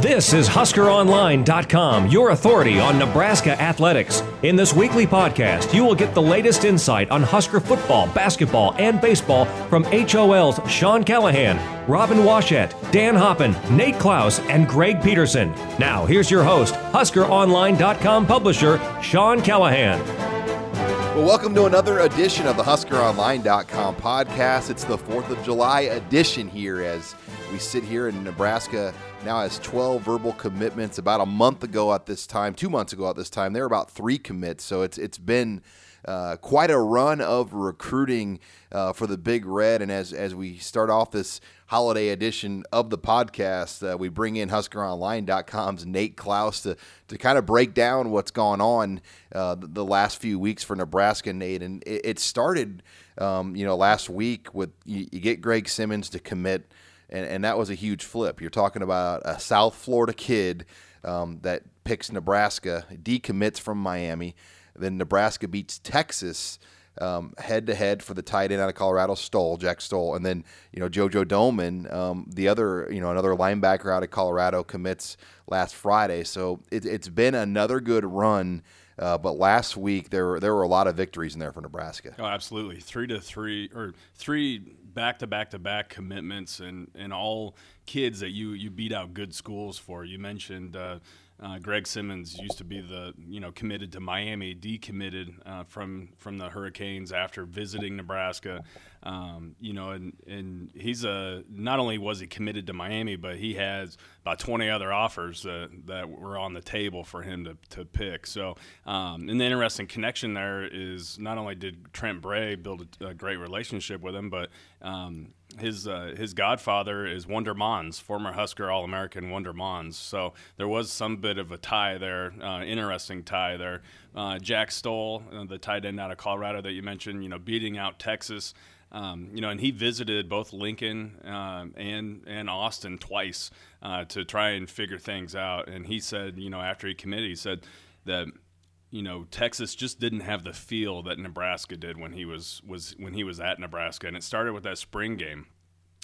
This is HuskerOnline.com, your authority on Nebraska athletics. In this weekly podcast, you will get the latest insight on Husker football, basketball, and baseball from HOL's Sean Callahan, Robin Washut, Dan Hoppen, Nate Klaus, and Greg Peterson. Now, here's your host, HuskerOnline.com publisher, Sean Callahan. Well, welcome to another edition of the HuskerOnline.com podcast. It's the 4th of July edition here as we sit here in Nebraska now has 12 verbal commitments. About a month ago at this time, two months ago at this time, there were about three commits. So it's it's been uh, quite a run of recruiting uh, for the Big Red. And as as we start off this holiday edition of the podcast, uh, we bring in HuskerOnline.com's Nate Klaus to to kind of break down what's gone on uh, the, last few weeks for Nebraska, Nate. And it, it started, um, you know, last week with you, you get Greg Simmons to commit and, and that was a huge flip. You're talking about a South Florida kid um, that picks Nebraska, decommits from Miami, then Nebraska beats Texas head to head for the tight end out of Colorado, Stoll, Jack Stoll, and then you know JoJo Domann, um, the other you know another linebacker out of Colorado commits last Friday. So it, has been another good run. Uh, but last week there were there were a lot of victories in there for Nebraska. Oh, absolutely, three to three or three back to back to back commitments and, and all kids that you, you beat out good schools for. You mentioned uh, uh, Greg Simmons used to be the you know committed to Miami, decommitted uh, from from the Hurricanes after visiting Nebraska. Um, you know, and and he's a not only was he committed to Miami, but he has about 20 other offers that that were on the table for him to, to pick. So, um, and the interesting connection there is not only did Trent Bray build a, a great relationship with him, but um, his uh, his godfather is Wonder Monds, former Husker All American Wonder Monds. So there was some bit of a tie there, uh, interesting tie there. Uh, Jack Stoll, uh, the tight end out of Colorado that you mentioned, you know, beating out Texas. Um, you know, and he visited both Lincoln um, and and Austin twice uh, to try and figure things out. And he said, you know, after he committed, he said that you know Texas just didn't have the feel that Nebraska did when he was was when he was at Nebraska, and it started with that spring game.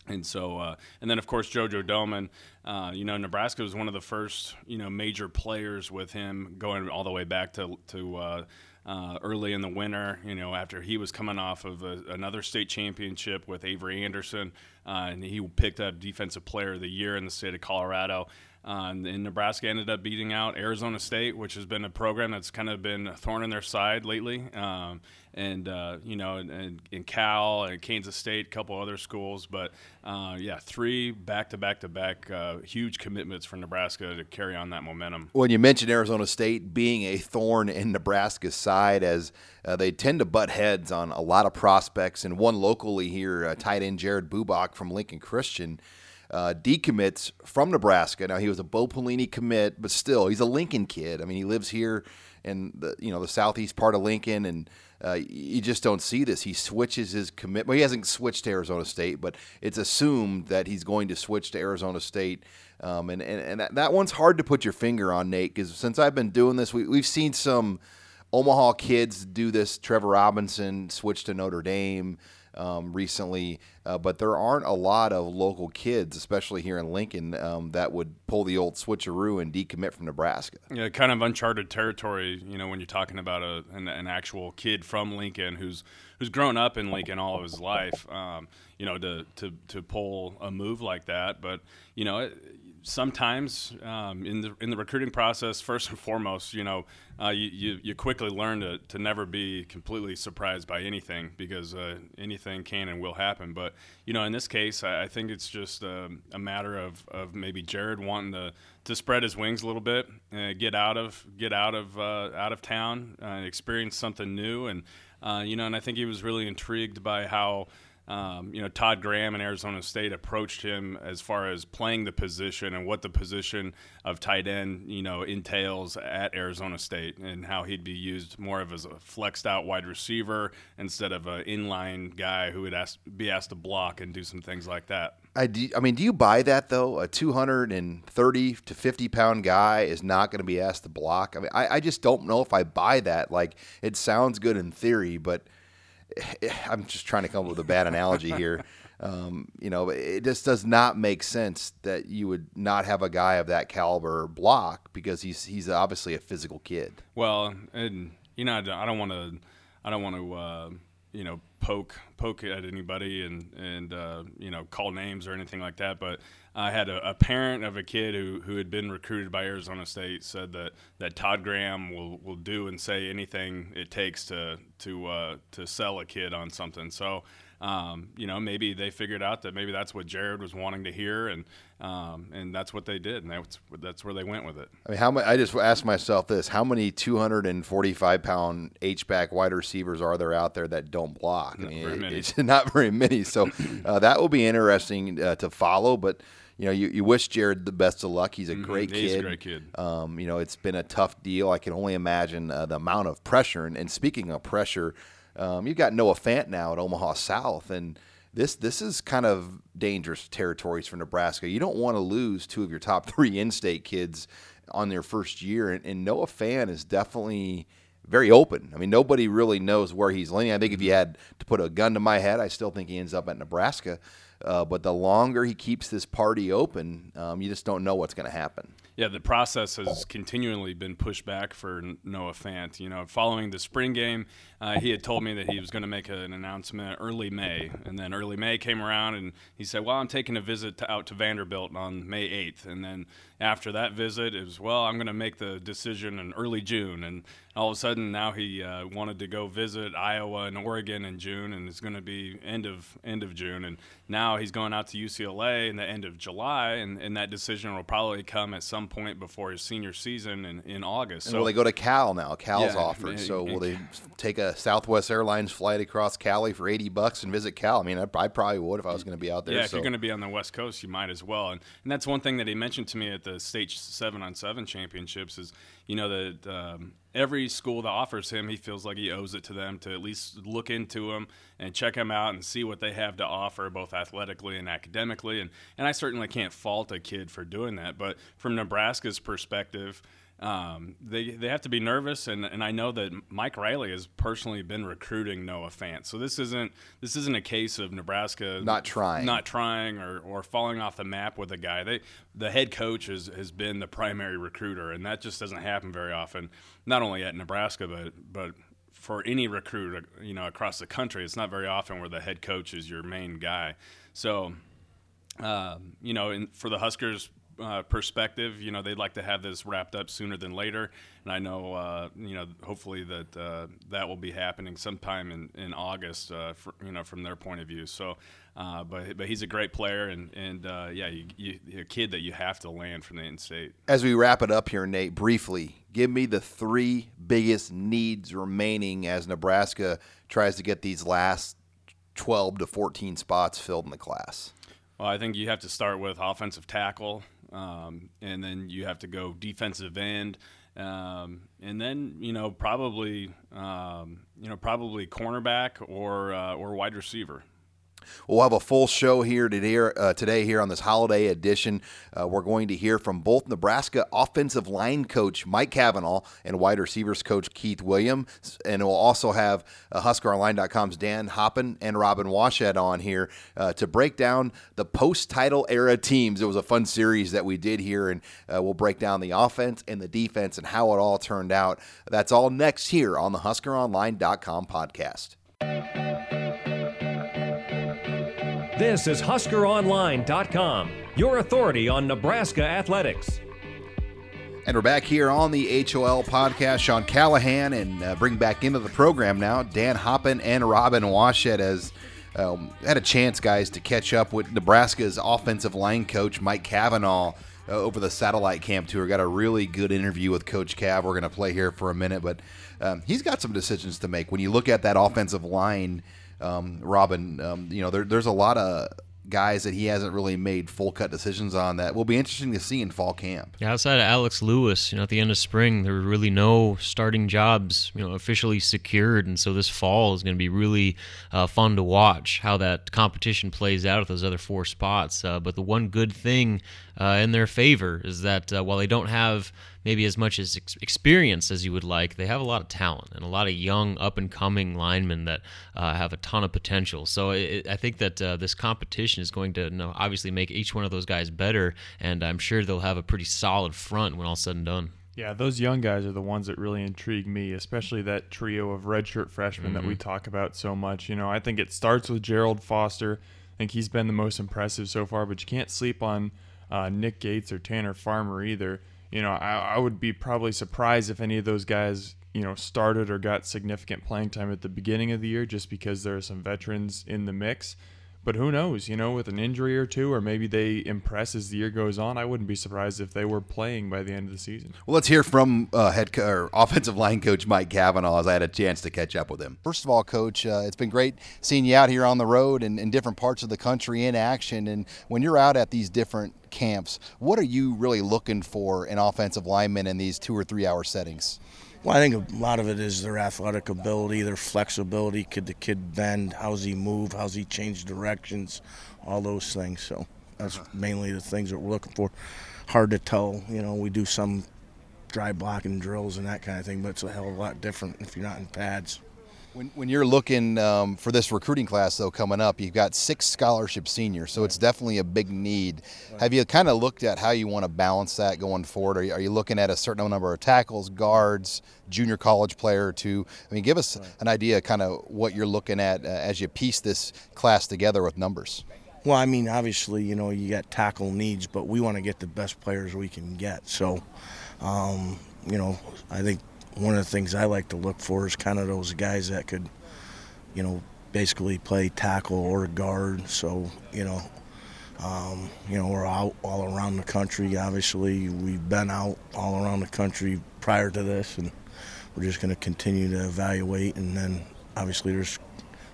And so, uh, and then of course JoJo Domann, uh, you know Nebraska was one of the first you know major players with him going all the way back to to uh, uh early in the winter. You know after he was coming off of a, another state championship with Avery Anderson, uh, and he picked up Defensive Player of the Year in the state of Colorado. Uh, and, Nebraska ended up beating out Arizona State, which has been a program that's kind of been a thorn in their side lately. Um, and uh, you know, and, and, Cal and Kansas State, a couple other schools, but uh, yeah, three back to back to back huge commitments for Nebraska to carry on that momentum. When you mentioned Arizona State being a thorn in Nebraska's side, as uh, they tend to butt heads on a lot of prospects, and one locally here, uh, tight end Jared Bubak from Lincoln Christian uh, decommits from Nebraska. Now he was a Bo Pelini commit, but still he's a Lincoln kid. I mean, he lives here in the you know the southeast part of Lincoln, and uh, you just don't see this. He switches his commit. Well, he hasn't switched to Arizona State, but it's assumed that he's going to switch to Arizona State. Um, and and, and that, that one's hard to put your finger on, Nate, because since I've been doing this, we, we've seen some Omaha kids do this. Trevor Robinson switched to Notre Dame um, recently, uh, but there aren't a lot of local kids, especially here in Lincoln, um, that would pull the old switcheroo and decommit from Nebraska. Yeah, kind of uncharted territory. You know, when you're talking about a, an, an actual kid from Lincoln who's who's grown up in Lincoln all of his life. Um, you know, to, to to pull a move like that, but you know. It, sometimes um, in the in the recruiting process, first and foremost, you know, uh, you, you, you quickly learn to, to never be completely surprised by anything because uh, anything can and will happen. But you know, in this case, I, I think it's just a, um, a, matter of, of maybe Jared wanting to, to spread his wings a little bit, uh, get out of get out of uh, out of town, uh, experience something new, and uh, you know, and I think he was really intrigued by how um, you know, Todd Graham and Arizona State approached him as far as playing the position and what the position of tight end, you know, entails at Arizona State and how he'd be used more of as a flexed out wide receiver instead of an inline guy who would ask, be asked to block and do some things like that. I, do, I mean, do you buy that though? A 230 to 50 pound guy is not going to be asked to block. I mean, I, I just don't know if I buy that. Like, it sounds good in theory, but – I'm just trying to come up with a bad analogy here. Um, you know, it just does not make sense that you would not have a guy of that caliber block because he's he's obviously a physical kid. Well, and you know, I don't want to, I don't want to, uh, you know, poke poke at anybody and and uh, you know call names or anything like that. But I had a, a, parent of a kid who, who had been recruited by Arizona State said that, that Todd Graham will, will do and say anything it takes to to uh, to sell a kid on something. So um, you know, maybe they figured out that maybe that's what Jared was wanting to hear, and um, and that's what they did, and that's that's where they went with it. I mean, how many? I just asked myself this: How many 245 pound H back wide receivers are there out there that don't block? Not I mean, very many. it's not very many. So uh, that will be interesting uh, to follow, but you know, you, you wish Jared the best of luck. He's a Mhm. great He's kid. a great kid. Um, you know, it's been a tough deal. I can only imagine uh, the amount of pressure. And, and speaking of pressure, um, you've got Noah Fant now at Omaha South, and this this is kind of dangerous territories for Nebraska. You don't want to lose two of your top three in-state kids on their first year, and, and Noah Fant is definitely very open. I mean, nobody really knows where he's leaning. I think if you had to put a gun to my head, I still think he ends up at Nebraska. Uh, but the longer he keeps this party open, um, you just don't know what's going to happen. Yeah, the process has continually been pushed back for Noah Fant. You know, following the spring game, uh, he had told me that he was going to make an announcement early May, and then early May came around, and he said, "Well, I'm taking a visit to, out to Vanderbilt on May 8th," and then after that visit, it was, "Well, I'm going to make the decision in early June," and all of a sudden now he uh, wanted to go visit Iowa and Oregon in June, and it's going to be end of end of June, and now he's going out to UCLA in the end of July, and, and that decision will probably come at some point before his senior season in, in August. And So will they go to Cal now? Cal's Yeah, offered. So will they take a Southwest Airlines flight across Cali for eighty bucks and visit Cal? I mean, I, I probably would if I was going to be out there. Yeah, if you're going to be on the West Coast, you might as well. And, and that's one thing that he mentioned to me at the state seven on seven championships is, you know, that um, every school that offers him, he feels like he owes it to them to at least look into him and check him out and see what they have to offer, both athletically and academically. And and I certainly can't fault a kid for doing that, but from Nebraska's perspective. Um, they, they have to be nervous, and, and I know that Mike Riley has personally been recruiting Noah Fant. So this isn't this isn't a case of Nebraska Not trying. not trying or, or falling off the map with a guy. They the head coach has, has been the primary recruiter, and that just doesn't happen very often. Not only at Nebraska, but but for any recruit, you know, across the country, it's not very often where the head coach is your main guy. So, um, you know, and for the Huskers. Uh, perspective, you know, they'd like to have this wrapped up sooner than later, and I know, uh, you know, hopefully that uh, that will be happening sometime in in August, uh, for, you know, from their point of view. So, uh, but but he's a great player, and and uh, yeah, you, you, a kid that you have to land from the in-state. As we wrap it up here, Nate, briefly, give me the three biggest needs remaining as Nebraska tries to get these last twelve to fourteen spots filled in the class. Well, I think you have to start with offensive tackle, um, and then you have to go defensive end, um, and then you know probably um, you know probably cornerback or uh, or wide receiver. We'll have a full show here today, uh, today here on this holiday edition. Uh, we're going to hear from both Nebraska offensive line coach Mike Cavanaugh and wide receivers coach Keith Williams. And we'll also have uh, HuskerOnline.com's Dan Hoppen and Robin Washut on here uh, to break down the post-title era teams. It was a fun series that we did here, and uh, we'll break down the offense and the defense and how it all turned out. That's all next here on the HuskerOnline.com podcast. This is HuskerOnline.com, your authority on Nebraska athletics. And we're back here on the HOL podcast. Sean Callahan and uh, bring back into the program now Dan Hoppen and Robin Washut as um, had a chance, guys, to catch up with Nebraska's offensive line coach Mike Cavanaugh uh, over the satellite camp tour. Got a really good interview with Coach Cav. We're going to play here for a minute, but um, he's got some decisions to make. When you look at that offensive line, um, Robin, um, you know there, there's a lot of guys that he hasn't really made full cut decisions on that will be interesting to see in fall camp. Yeah, outside of Alex Lewis, you know, at the end of spring, there were really no starting jobs, you know, officially secured, and so this fall is going to be really uh, fun to watch how that competition plays out at those other four spots. Uh, but the one good thing uh, in their favor is that uh, while they don't have maybe as much as ex- experience as you would like, they have a lot of talent and a lot of young, up and coming linemen that uh, have a ton of potential. So it, I think that uh, this competition is going to you know, obviously make each one of those guys better, and I'm sure they'll have a pretty solid front when all said and done. Yeah, those young guys are the ones that really intrigue me, especially that trio of redshirt freshmen mm-hmm. that we mm-hmm. talk about so much. You know, I think it starts with Gerald Foster. I think he's been the most impressive so far, but you can't sleep on uh, Nick Gates or Tanner Farmer either. You know, I, I would be probably surprised if any of those guys, you know, started or got significant playing time at the beginning of the year just because there are some veterans in the mix. But who knows? You know, with an injury or two, or maybe they impress as the year goes on. I wouldn't be surprised if they were playing by the end of the season. Well, let's hear from uh, head co- or offensive line coach Mike Cavanaugh as I had a chance to catch up with him. First of all, coach, uh, it's been great seeing you out here on the road and in different parts of the country in action. And when you're out at these different camps, what are you really looking for in offensive linemen in these two or three hour settings? Well, I think a lot of it is their athletic ability, their flexibility. Could the kid bend? How's he move? How's he change directions? All those things. So that's uh-huh. mainly the things that we're looking for. Hard to tell. You know, we do some dry blocking drills and that kind of thing, but it's a hell of a lot different if you're not in pads. When, when you're looking um, for this recruiting class, though, coming up, you've got six scholarship seniors, so right. it's definitely a big need. Right. Have you kind of looked at how you want to balance that going forward? Are you, are you, looking at a certain number of tackles, guards, junior college player two? I mean, give us right. an idea kind of what you're looking at uh, as you piece this class together with numbers. Well, I mean, obviously, you know, you got tackle needs, but we want to get the best players we can get. So, um, you know, I think one of the things I like to look for is kind of those guys that could, you know, basically play tackle or guard. So, you know, um, you know, we're out all around the country. Obviously, we've been out all around the country prior to this, and we're just going to continue to evaluate. And then, obviously, there's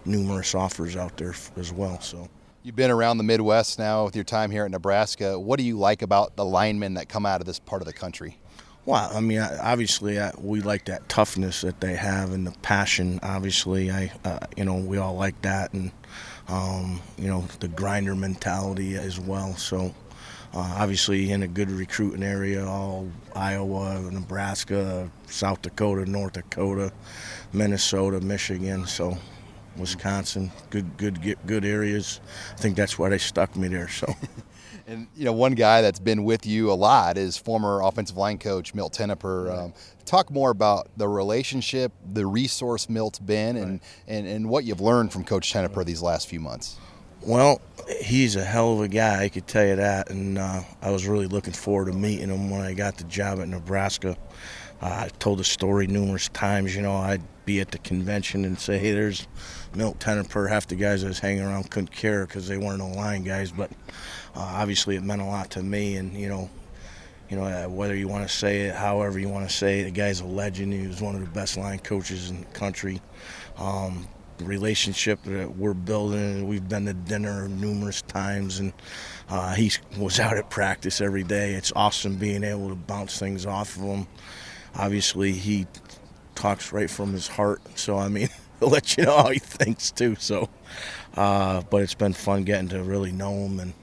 numerous offers out there as well. So. You've been around the Midwest now with your time here at Nebraska. What do you like about the linemen that come out of this part of the country? Well, I mean, obviously, we like that toughness that they have and the passion. Obviously, I, uh, you know, we all like that, and um, you know, the grinder mentality as well. So, uh, obviously, in a good recruiting area, all Iowa, Nebraska, South Dakota, North Dakota, Minnesota, Michigan. So, Wisconsin, good, good, good areas. I think that's why they stuck me there. So. And you know, one guy that's been with you a lot is former offensive line coach Milt Tenopir. Um, talk more about the relationship, the resource Milt's been, and, right. and, and what you've learned from Coach Tenopir these last few months. Well, he's a hell of a guy, I could tell you that. And uh, I was really looking forward to meeting him when I got the job at Nebraska. Uh, I told the story numerous times. You know, I'd be at the convention and say, "Hey, there's Milt Tenopir." Half the guys I was hanging around couldn't care because they weren't line guys, but obviously it meant a lot to me. And you know, you know, uh, whether you want to say it, however you want to say it, the guy's a legend. He was one of the best line coaches in the country. Um, the relationship that we're building, we've been to dinner numerous times, and uh, he was out at practice every day. It's awesome being able to bounce things off of him. Obviously, he talks right from his heart, so I mean, he'll let you know how he thinks too. So, uh, but it's been fun getting to really know him and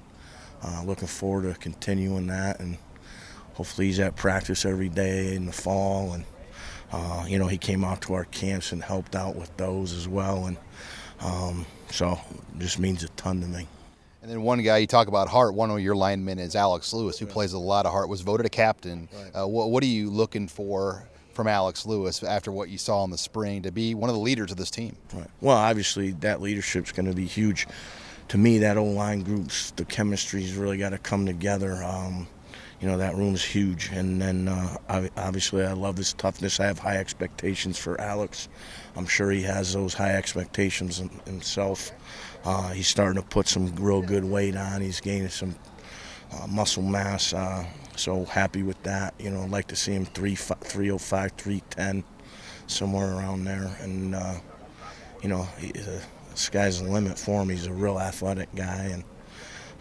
uh, looking forward to continuing that, and hopefully he's at practice every day in the fall. And uh, you know, he came out to our camps and helped out with those as well, and um, so just means a ton to me. And then one guy you talk about heart. One of your linemen is Alex Lewis, who plays a lot of heart. Was voted a captain. Right. Uh, what, what are you looking for from Alex Lewis after what you saw in the spring to be one of the leaders of this team? Right. Well, obviously that leadership's going to be huge to me, that old line group's the chemistry's really got to come together. Um, you know that room's huge, and then uh, obviously I love his toughness. I have high expectations for Alex. I'm sure he has those high expectations himself. Uh, he's starting to put some real good weight on. He's gaining some uh, muscle mass. Uh, so happy with that. You know, I'd like to see him 3, 305, 310, somewhere around there. And, uh, you know, he, uh, sky's the limit for him. He's a real athletic guy, and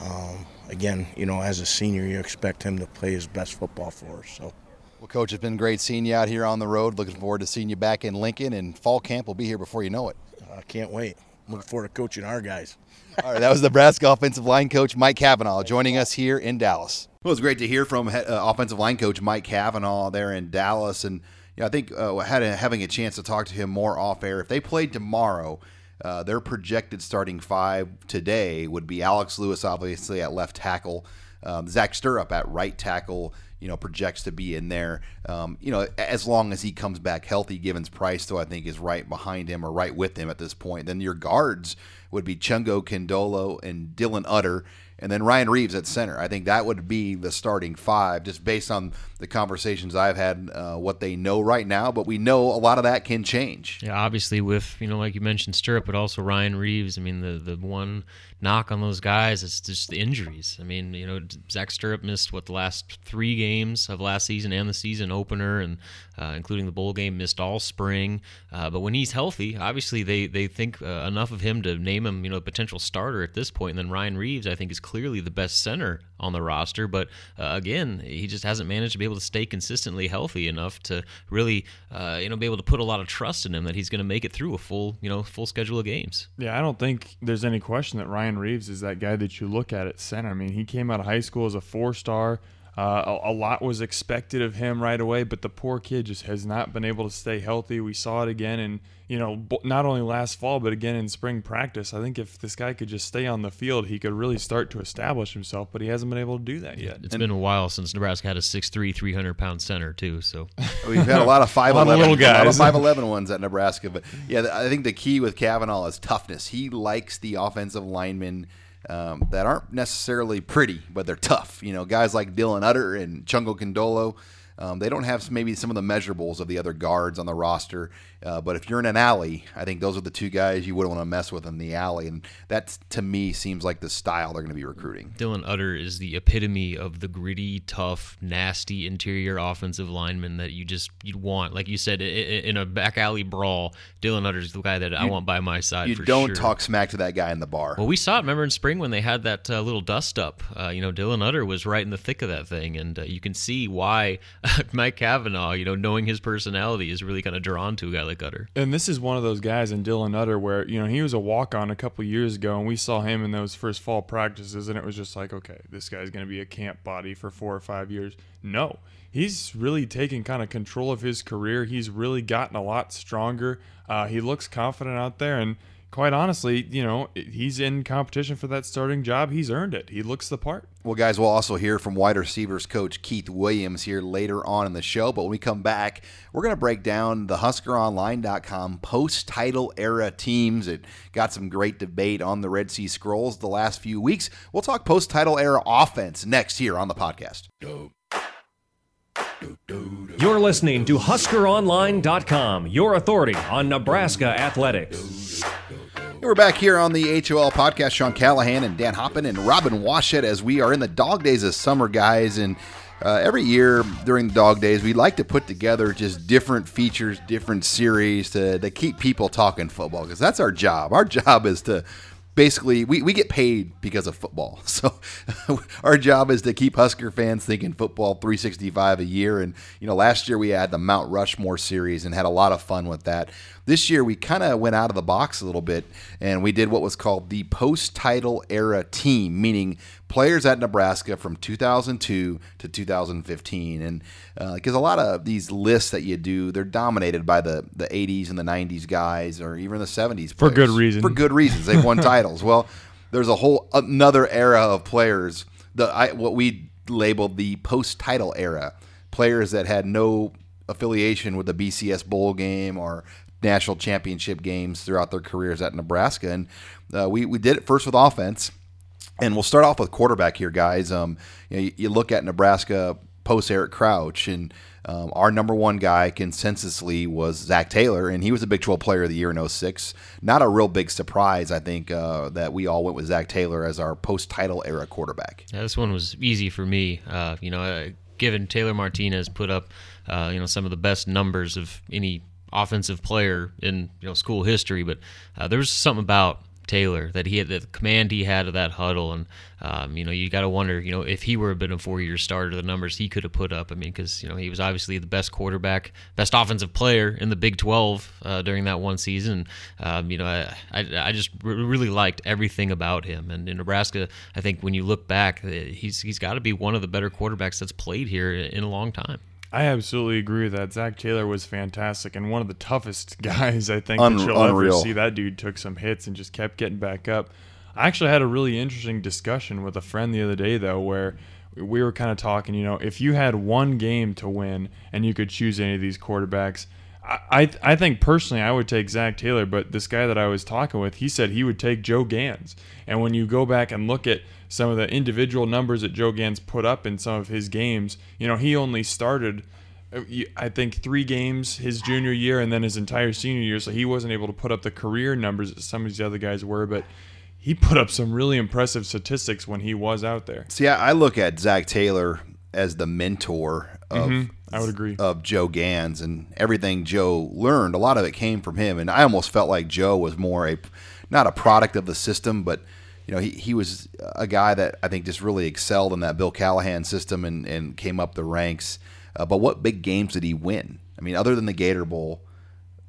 um, again, you know, as a senior, you expect him to play his best football for us. So. Well, coach, it's been great seeing you out here on the road. Looking forward to seeing you back in Lincoln, and fall camp will be here before you know it. I can't wait. Looking forward to coaching our guys. All right, that was Nebraska offensive line coach Mike Cavanaugh joining us here in Dallas. Well, it was great to hear from uh, offensive line coach Mike Cavanaugh there in Dallas, and you know, I think uh, had a, having a chance to talk to him more off air. If they played tomorrow, uh, their projected starting five today would be Alex Lewis, obviously at left tackle, um, Zach Sterup at right tackle. You know, projects to be in there. Um, you know, as long as he comes back healthy, Givens Price, though, I think is right behind him or right with him at this point. Then your guards would be Chongo Kondolo and Dylan Utter and then Ryan Reeves at center. I think that would be the starting five, just based on the conversations I've had, uh, what they know right now. But we know a lot of that can change. Yeah, obviously with you know, like you mentioned, Sterup, but also Ryan Reeves. I mean, the the one knock on those guys is just the injuries. I mean, you know, Zach Sterup missed what the last three games of last season and the season opener, and uh, including the bowl game, missed all spring. Uh, but when he's healthy, obviously they they think uh, enough of him to name him, you know, a potential starter at this point. And then Ryan Reeves, I think, is clearly the best center on the roster. But uh, again, he just hasn't managed to be able to stay consistently healthy enough to really, uh, you know, be able to put a lot of trust in him that he's going to make it through a full, you know, full schedule of games. Yeah, I don't think there's any question that Ryan Reeves is that guy that you look at at center. I mean, he came out of high school as a four-star. Uh, a, a, lot was expected of him right away, but the poor kid just has not been able to stay healthy. We saw it again and you know, not only last fall, but again in spring practice. I think if this guy could just stay on the field, he could really start to establish himself, but he hasn't been able to do that yet. It's and been a while since Nebraska had a 6'3", 300 pound center, too. So We've had a lot of 5'11 little guys. A lot of 5'11 ones at Nebraska. But yeah, I think the key with Cavanaugh is toughness. He likes the offensive linemen. Um, that aren't necessarily pretty, but they're tough. You know, guys like Dylan Utter and Chongo Kondolo, um, they don't have maybe some of the measurables of the other guards on the roster, uh, but if you're in an alley, I think those are the two guys you wouldn't want to mess with in the alley, and that to me seems like the style they're going to be recruiting. Dylan Utter is the epitome of the gritty, tough, nasty interior offensive lineman that you just you'd want. Like you said, in a back alley brawl, Dylan Utter is the guy that you, I want by my side. You don't sure. talk smack to that guy in the bar. Well, we saw it. Remember in spring when they had that uh, little dust up. Uh, you know, Dylan Utter was right in the thick of that thing, and uh, you can see why Mike Cavanaugh, you know, knowing his personality, is really kind of drawn to a guy like Utter. And this is one of those guys in Dylan Utter where you know he was a walk on a couple years ago, and we saw him in those first fall practices, and it was just like, okay, this guy's going to be a camp body for four or five years. No, he's really taken kind of control of his career. He's really gotten a lot stronger. Uh, he looks confident out there, and quite honestly, you know, he's in competition for that starting job. He's earned it. He looks the part. Well, guys, we'll also hear from wide receivers coach Keith Williams here later on in the show. But when we come back, we're going to break down the HuskerOnline.com post title era teams. It got some great debate on the Red Sea Scrolls the last few weeks. We'll talk post title era offense next here on the podcast. You're listening to HuskerOnline.com, your authority on Nebraska athletics. We're back here on the HOL podcast. Sean Callahan and Dan Hoppen and Robin Washut as we are in the dog days of summer, guys. And uh, every year during the dog days, we like to put together just different features, different series to, to keep people talking football because that's our job. Our job is to basically we, we get paid because of football so our job is to keep husker fans thinking football 365 a year and you know last year we had the mount rushmore series and had a lot of fun with that this year, we kind of went out of the box a little bit and we did what was called the post title era team, meaning players at Nebraska from 2002 to 2015. And because uh, a lot of these lists that you do, they're dominated by the, the 80s and the 90s guys or even the 70s. Players. For good reason. For good reasons. They've won titles. Well, there's a whole another era of players, the I, what we labeled the post title era. Players that had no affiliation with the BCS bowl game or national championship games throughout their careers at Nebraska. And uh, we, we did it first with offense. And we'll start off with quarterback here, guys. Um, you, know, you, you, look at Nebraska post Eric Crouch, and um, our number one guy consensusly was Zac Taylor, and he was a Big 12 Player of the Year in 06. Not a real big surprise, I think, uh, that we all went with Zac Taylor as our post title era quarterback. Yeah, this one was easy for me. Uh, you know, uh, given Taylor Martinez put up, uh, you know, some of the best numbers of any offensive player in you know school history, but uh, there was something about Taylor that he had the command he had of that huddle, and um, you know you got to wonder, you know, if he were a bit of a four-year starter, the numbers he could have put up. I mean, because you know he was obviously the best quarterback, best offensive player in the Big 12 uh, during that one season. Um, you know, I I, I just really liked everything about him, and in Nebraska, I think when you look back, uh, he's he's got to be one of the better quarterbacks that's played here in a long time. I absolutely agree with that. Zac Taylor was fantastic and one of the toughest guys I think Un- that you'll unreal. ever see. That dude took some hits and just kept getting back up. I actually had a really interesting discussion with a friend the other day though, where we were kind of talking. You know, if you had one game to win and you could choose any of these quarterbacks, I I, I think personally I would take Zac Taylor, but this guy that I was talking with, he said he would take Joe Ganz. And when you go back and look at some of the individual numbers that Joe Ganz put up in some of his games, you know, he only started uh, I think three games his junior year and then his entire senior year, so he wasn't able to put up the career numbers that some of these other guys were, but he put up some really impressive statistics when he was out there. See, I I look at Zac Taylor as the mentor of I would agree. of Joe Ganz and everything Joe learned. A lot of it came from him, and I almost felt like Joe was more a not a product of the system, but you know he, he was a guy that I think just really excelled in that Bill Callahan system and, and came up the ranks. Uh, but what big games did he win? I mean, other than the Gator Bowl,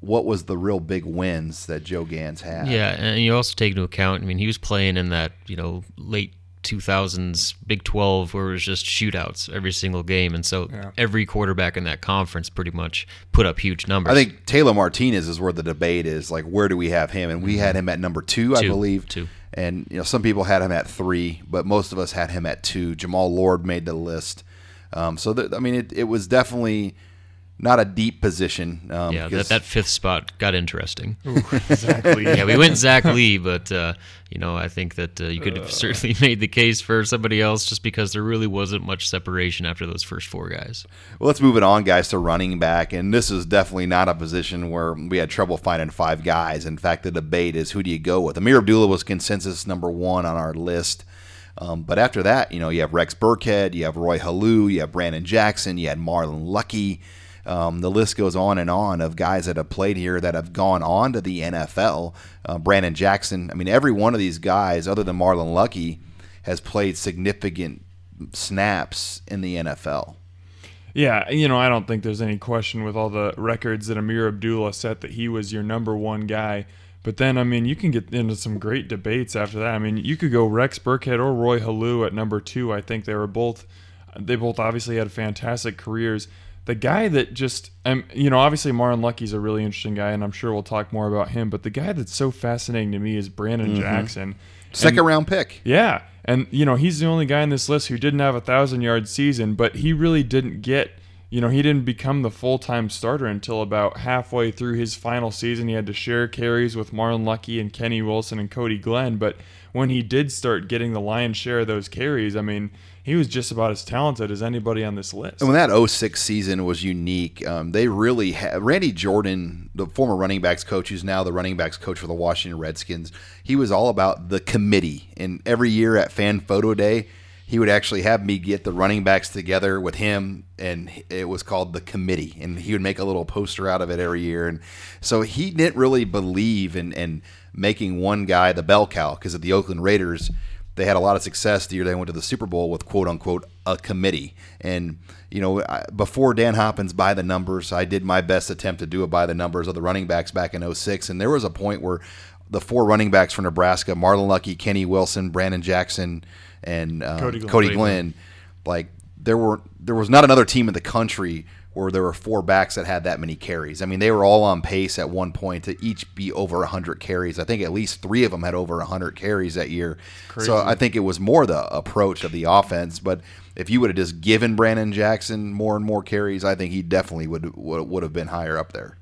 what was the real big wins that Joe Ganz had? Yeah, and you also take into account. I mean, he was playing in that you know late 2000s Big 12 where it was just shootouts every single game, and so every quarterback in that conference pretty much put up huge numbers. I think Taylor Martinez is where the debate is. Like, where do we have him? And we had him at number two, I believe. Two. And you know, some people had him at three, but most of us had him at two. Jammal Lord made the list. Um, so I mean, it, it was definitely not a deep position. Um, yeah, that, that fifth spot got interesting. exactly. yeah, we went Zac Lee, but uh, you know I think that uh, you could have certainly made the case for somebody else just because there really wasn't much separation after those first four guys. Well, let's move it on, guys, to running back. And this is definitely not a position where we had trouble finding five guys. In fact, the debate is who do you go with? Ameer Abdullah was consensus number one on our list. Um, but after that, you know, you have Rex Burkhead, you have Roy Helu, you have Brandon Jackson, you had Marlon Lucky. Um, the list goes on and on of guys that have played here that have gone on to the NFL. Uh, Brandon Jackson. I mean, every one of these guys, other than Marlon Lucky, has played significant snaps in the NFL. Yeah, you know, I don't think there's any question with all the records that Ameer Abdullah set that he was your number one guy. But then, I mean, you can get into some great debates after that. I mean, you could go Rex Burkhead or Roy Helu at number two. I think they were both, they both obviously had fantastic careers. The guy that just, um, you know, obviously Marlon Lucky's a really interesting guy, and I'm sure we'll talk more about him. But the guy that's so fascinating to me is Brandon Jackson. Second And- round pick. yeah, and you know he's the only guy in this list who didn't have a thousand yard season, but he really didn't get. You know, he didn't become the full time starter until about halfway through his final season. He had to share carries with Marlon Lucky and Kenny Wilson and Cody Glenn. But when he did start getting the lion's share of those carries, I mean, he was just about as talented as anybody on this list. And when that 06 season was unique, um, they really had Randy Jordan, the former running backs coach, who's now the running backs coach for the Washington Redskins. He was all about the committee, and every year at Fan Photo Day, he would actually have me get the running backs together with him, and it was called the committee, and he would make a little poster out of it every year. And so he didn't really believe in, in making one guy the bell cow because of the Oakland Raiders they had a lot of success the year they went to the Super Bowl with quote unquote a committee. And you know, I, before Dan Hoppen's by the numbers, I did my best attempt to do it by the numbers of the running backs back in 06. and there was a point where the four running backs for Nebraska, Marlon Lucky, Kenny Wilson, Brandon Jackson, and um, Cody Cody, Glenn. Glenn, like there were there was not another team in the country where there were four backs that had that many carries. I mean, they were all on pace at one point to each be over 100 carries. I think at least three of them had over 100 carries that year. So I think it was more the approach of the offense. But if you would have just given Brandon Jackson more and more carries, I think he definitely would would, would have been higher up there.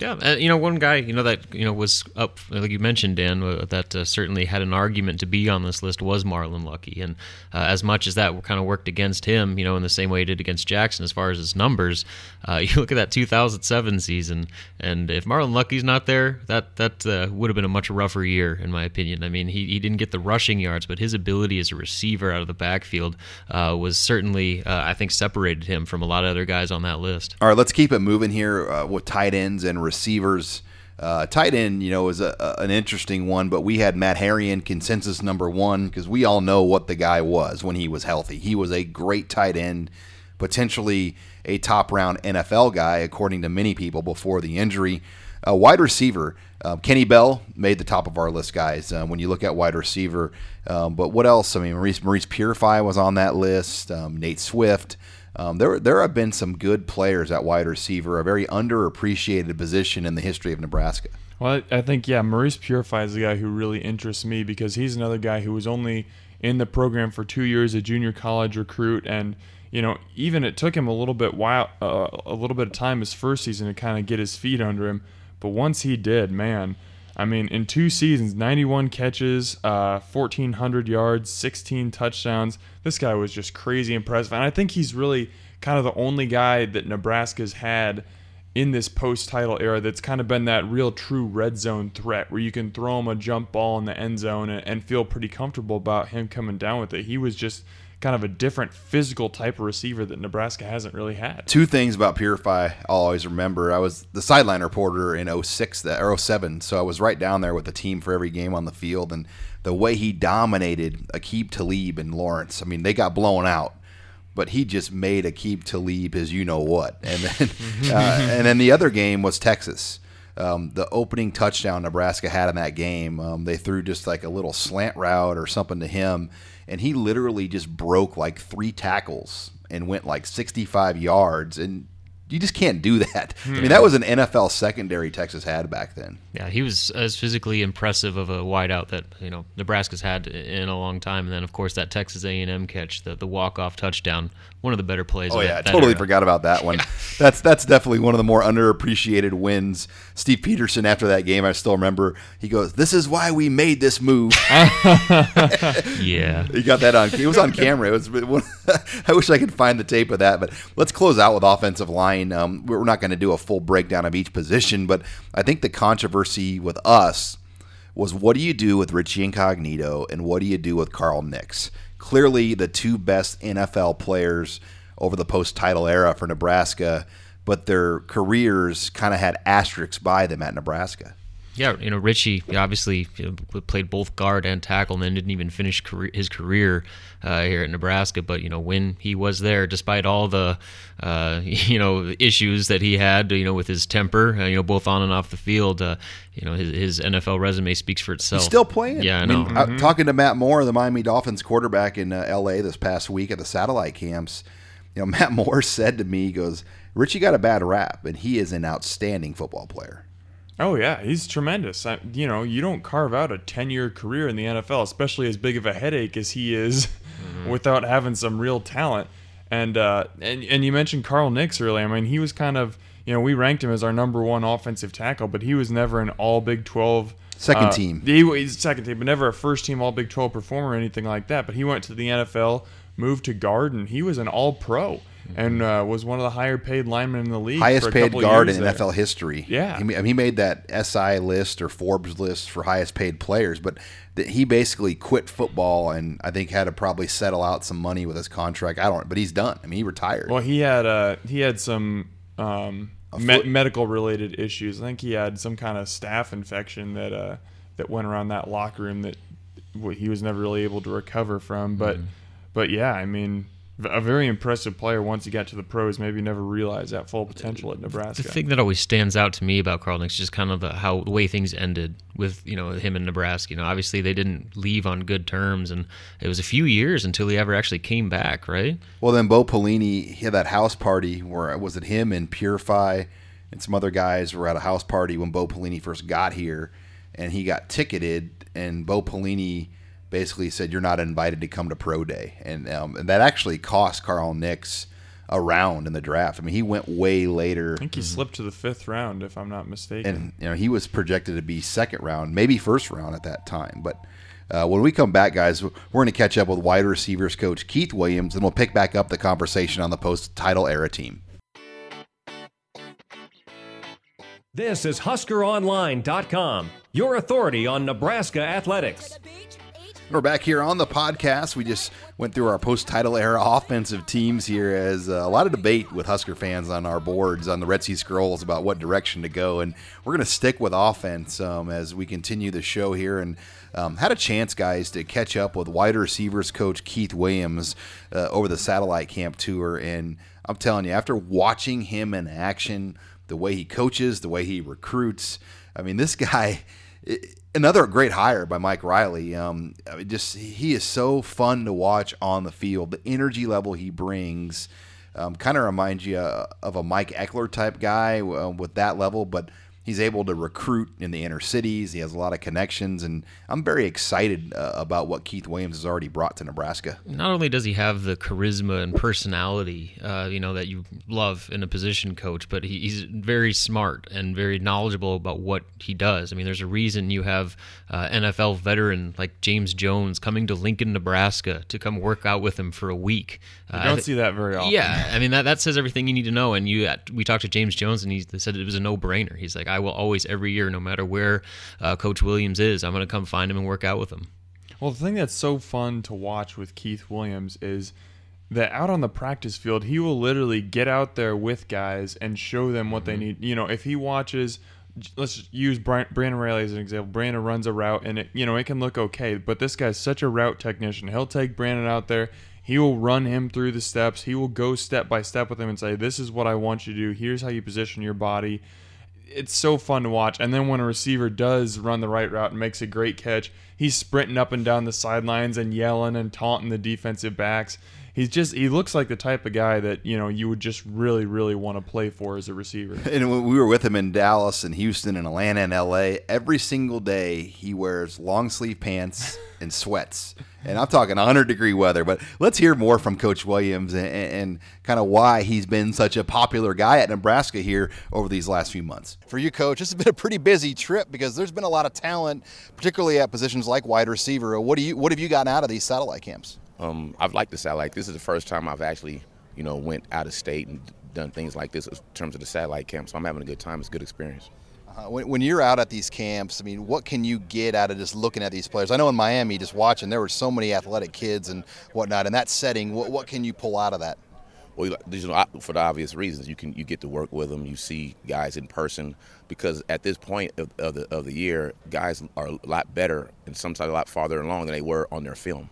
Yeah, uh, you know, one guy, you know, that you know was up, like you mentioned, Dan, uh, that uh, certainly had an argument to be on this list was Marlon Lucky, and uh, as much as that kind of worked against him, you know, in the same way it did against Jackson as far as his numbers, uh, you look at that 2007 season, and if Marlon Lucky's not there, that that uh, would have been a much rougher year, in my opinion. I mean, he, he didn't get the rushing yards, but his ability as a receiver out of the backfield was certainly, I think, separated him from a lot of other guys on that list. All right, let's keep it moving here with tight ends and receivers. Uh, tight end, you know, was a, a, an interesting one, but we had Matt Herian consensus number one because we all know what the guy was when he was healthy. He was a great tight end, potentially a top round NFL guy, according to many people before the injury. A wide receiver, uh, Kenny Bell made the top of our list, guys. Uh, when you look at wide receiver, um, but what else? I mean, Maurice Maurice Purify was on that list. Um, Nate Swift. Um, there, there have been some good players at wide receiver, a very underappreciated position in the history of Nebraska. Well, I think yeah, Maurice Purify is the guy who really interests me because he's another guy who was only in the program for two years, a junior college recruit, and you know even it took him a little bit while uh, a little bit of time his first season to kind of get his feet under him, but once he did, man. I mean, in two seasons, 91 catches, uh, 1,400 yards, 16 touchdowns. This guy was just crazy impressive. And I think he's really kind of the only guy that Nebraska's had in this post title era that's kind of been that real true red zone threat where you can throw him a jump ball in the end zone and, and feel pretty comfortable about him coming down with it. He was just kind of a different physical type of receiver that Nebraska hasn't really had. Two things about Purify I'll always remember. I was the sideline reporter in 06 that, or 07, so I was right down there with the team for every game on the field. And the way he dominated Aqib Talib and Lawrence, I mean, they got blown out. But he just made Aqib Talib his you know what, and then uh, and then the other game was Texas. Um, the opening touchdown Nebraska had in that game, um, they threw just like a little slant route or something to him, and he literally just broke like three tackles and went like 65 yards and you just can't do that. I mean, that hmm. was an NFL secondary Texas had back then. Yeah, he was as physically impressive of a wideout that you know Nebraska's had in a long time. And then, of course, that Texas A&M catch, the the walk off touchdown, one of the better plays. Oh of yeah, that, that totally era. forgot about that one. That's that's definitely one of the more underappreciated wins. Steve Pederson after that game, I still remember. He goes, "This is why we made this move." Yeah, He got that on. It was on camera. It was. I wish I could find the tape of that. But let's close out with offensive line. Um, we're not going to do a full breakdown of each position, but I think the controversy with us was what do you do with Richie Incognito and what do you do with Carl Nicks? Clearly, the two best NFL players over the post-title era for Nebraska, but their careers kind of had asterisks by them at Nebraska. Yeah. You know, Richie obviously you know, played both guard and tackle, and then didn't even finish career, his career uh, here at Nebraska. But you know, when he was there, despite all the uh, you know issues that he had, you know, with his temper, uh, you know, both on and off the field, uh, you know, his, his NFL resume speaks for itself. He's still playing. Yeah, I mean, know. uh, talking to Matt Moore, the Miami Dolphins quarterback in uh, L.A. this past week at the satellite camps, you know, Matt Moore said to me, he goes, "Richie got a bad rap, and he is an outstanding football player." Oh yeah, he's tremendous. I, you know, you don't carve out a ten-year career in the NFL, especially as big of a headache as he is, without having some real talent. And uh, and and you mentioned Carl Nicks earlier. I mean, he was kind of you know we ranked him as our number one offensive tackle, but he was never an All Big Twelve Second uh, team. He was second team, but never a first team All Big Twelve performer or anything like that. But he went to the NFL, moved to guard, and he was an All Pro. And uh, was one of the higher paid linemen in the league. for Highest paid guard in there. NFL history. Yeah. he, he made that SI list or Forbes list for highest paid players, but th- he basically quit football and I think had to probably settle out some money with his contract. I don't, but he's done. I mean, he retired. Well, he had uh, he had some um, me- medical related issues. I think he had some kind of staph infection that uh, that went around that locker room that w- he was never really able to recover from. But Mm-hmm. but yeah, I mean, a very impressive player once he got to the pros. Maybe never realized that full potential at Nebraska. The thing that always stands out to me about Carl Nicks is just kind of the, how the way things ended with you know him in Nebraska. You know, obviously they didn't leave on good terms, and it was a few years until he ever actually came back, right? Well, then Bo Pelini he had that house party where was it him and Purify and some other guys were at a house party when Bo Pelini first got here, and he got ticketed, and Bo Pelini basically said you're not invited to come to pro day, and um, and that actually cost Carl Nicks a round in the draft. I mean, he went way later. I think he slipped to the fifth round, if I'm not mistaken. and you know he was projected to be second round, maybe first round at that time. But uh, when we come back, guys, we're going to catch up with wide receivers coach Keith Williams, and we'll pick back up the conversation on the post-title era team. This is HuskerOnline.com, your authority on Nebraska athletics. We're back here on the podcast. We just went through our post title era offensive teams here as uh, a lot of debate with Husker fans on our boards on the Red Sea Scrolls about what direction to go. And we're going to stick with offense um, as we continue the show here. And um, had a chance, guys, to catch up with wide receivers coach Keith Williams uh, over the satellite camp tour. And I'm telling you, after watching him in action, the way he coaches, the way he recruits, I mean, this guy. It, another great hire by Mike Riley. Um, I mean, just he is so fun to watch on the field. The energy level he brings um, kind of reminds you uh, of a Mike Ekeler type guy uh, with that level, but he's able to recruit in the inner cities. He has a lot of connections, and I'm very excited uh, about what Keith Williams has already brought to Nebraska. Not only does he have the charisma and personality, uh, you know, that you love in a position coach, but he, he's very smart and very knowledgeable about what he does. I mean, there's a reason you have uh, NFL veteran like James Jones coming to Lincoln, Nebraska, to come work out with him for a week. You don't see that very often. Yeah, I mean that that says everything you need to know. And you, we talked to James Jones, and he said it was a no-brainer. He's like, I I will always every year, no matter where uh, Coach Williams is, I'm going to come find him and work out with him. Well, the thing that's so fun to watch with Keith Williams is that out on the practice field, he will literally get out there with guys and show them what mm-hmm. they need. You know, if he watches let's use Brandon Reilly as an example. Brandon runs a route and it, you know, it can look okay, but this guy's such a route technician. He'll take Brandon out there. He will run him through the steps. He will go step by step with him and say, "This is what I want you to do. Here's how you position your body." It's so fun to watch. And then when a receiver does run the right route and makes a great catch, he's sprinting up and down the sidelines and yelling and taunting the defensive backs. He's just he looks like the type of guy that you know you would just really really want to play for as a receiver. And when we were with him in Dallas and Houston and Atlanta and LA, every single day he wears long sleeve pants and sweats and I'm talking 100 degree weather. But let's hear more from Coach Williams and, and kind of why he's been such a popular guy at Nebraska here over these last few months. For you, Coach, this has been a pretty busy trip because there's been a lot of talent, particularly at positions like wide receiver. What do you What have you gotten out of these satellite camps? Um, I've liked the satellite. This is the first time I've actually, you know, went out of state and done things like this in terms of the satellite camp. So I'm having a good time. It's a good experience. Uh, when, when, you're out at these camps, I mean, what can you get out of just looking at these players? I know in Miami, just watching, there were so many athletic kids and whatnot. In that setting, what, what can you pull out of that? Well, you know, for the obvious reasons, you can you get to work with them. You see guys in person because at this point of, of the of the year, guys are a lot better and sometimes a lot farther along than they were on their film.